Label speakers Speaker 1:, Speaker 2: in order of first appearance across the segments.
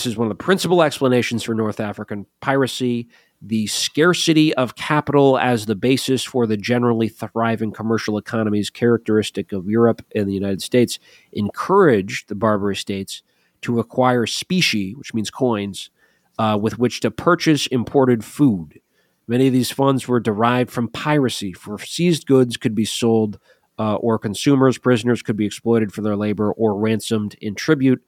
Speaker 1: This is one of the principal explanations for North African piracy. The scarcity of capital as the basis for the generally thriving commercial economies characteristic of Europe and the United States encouraged the Barbary states to acquire specie, which means coins, uh, with which to purchase imported food. Many of these funds were derived from piracy, for seized goods could be sold, uh, or consumers, prisoners could be exploited for their labor or ransomed in tribute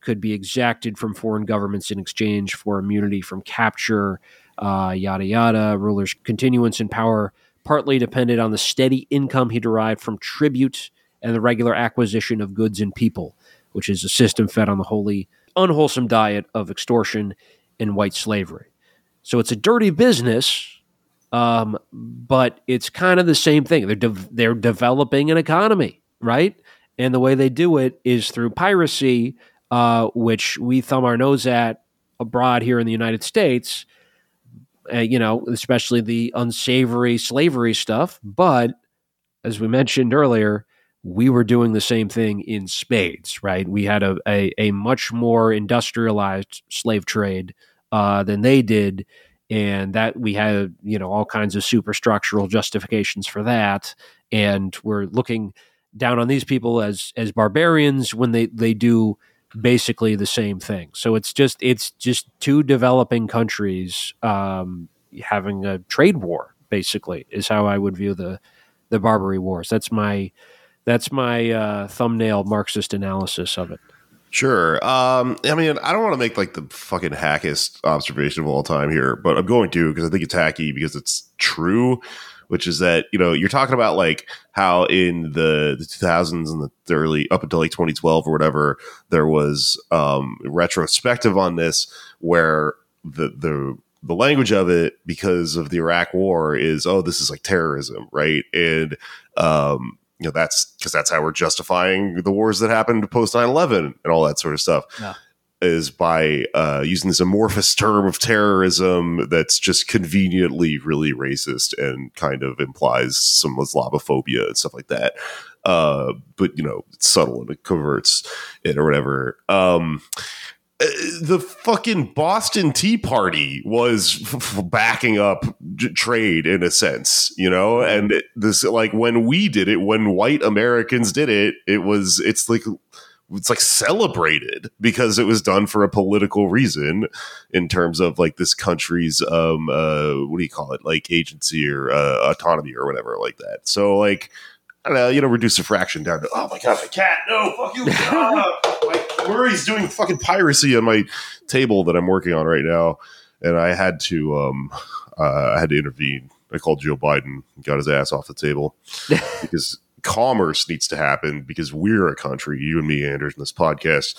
Speaker 1: could be exacted from foreign governments in exchange for immunity from capture, uh, yada yada. Ruler's continuance in power partly depended on the steady income he derived from tribute and the regular acquisition of goods and people, which is a system fed on the wholly unwholesome diet of extortion and white slavery. So it's a dirty business, um, but it's kind of the same thing. They're de- they're developing an economy, right? And the way they do it is through piracy, uh, which we thumb our nose at abroad here in the United States. Uh, you know, especially the unsavory slavery stuff. But as we mentioned earlier, we were doing the same thing in spades, right? We had a, a, a much more industrialized slave trade uh, than they did. And that we had, you know, all kinds of superstructural justifications for that. And we're looking down on these people as as barbarians when they, they do basically the same thing. So it's just it's just two developing countries um, having a trade war. Basically, is how I would view the the Barbary Wars. That's my that's my uh, thumbnail Marxist analysis of it.
Speaker 2: Sure. Um, I mean, I don't want to make like the fucking hackest observation of all time here, but I'm going to because I think it's hacky because it's true which is that you know you're talking about like how in the, the 2000s and the early up until like 2012 or whatever there was um, retrospective on this where the the the language of it because of the Iraq War is oh this is like terrorism right and um, you know that's because that's how we're justifying the wars that happened post 9-11 and all that sort of stuff yeah is by uh, using this amorphous term of terrorism that's just conveniently really racist and kind of implies some Islamophobia and stuff like that. Uh, but you know, it's subtle and it coverts it or whatever. Um, uh, the fucking Boston Tea Party was f- backing up j- trade in a sense, you know, and it, this like when we did it, when white Americans did it, it was it's like it's like celebrated because it was done for a political reason in terms of like this country's um uh what do you call it? Like agency or uh, autonomy or whatever like that. So like I don't know, you know, reduce a fraction down to, oh my God, my cat, no, fuck you. ah, like, Murray's doing fucking piracy on my table that I'm working on right now. And I had to, um, uh, I had to intervene. I called Joe Biden, got his ass off the table because commerce needs to happen because we're a country, you and me, Anders, in this podcast.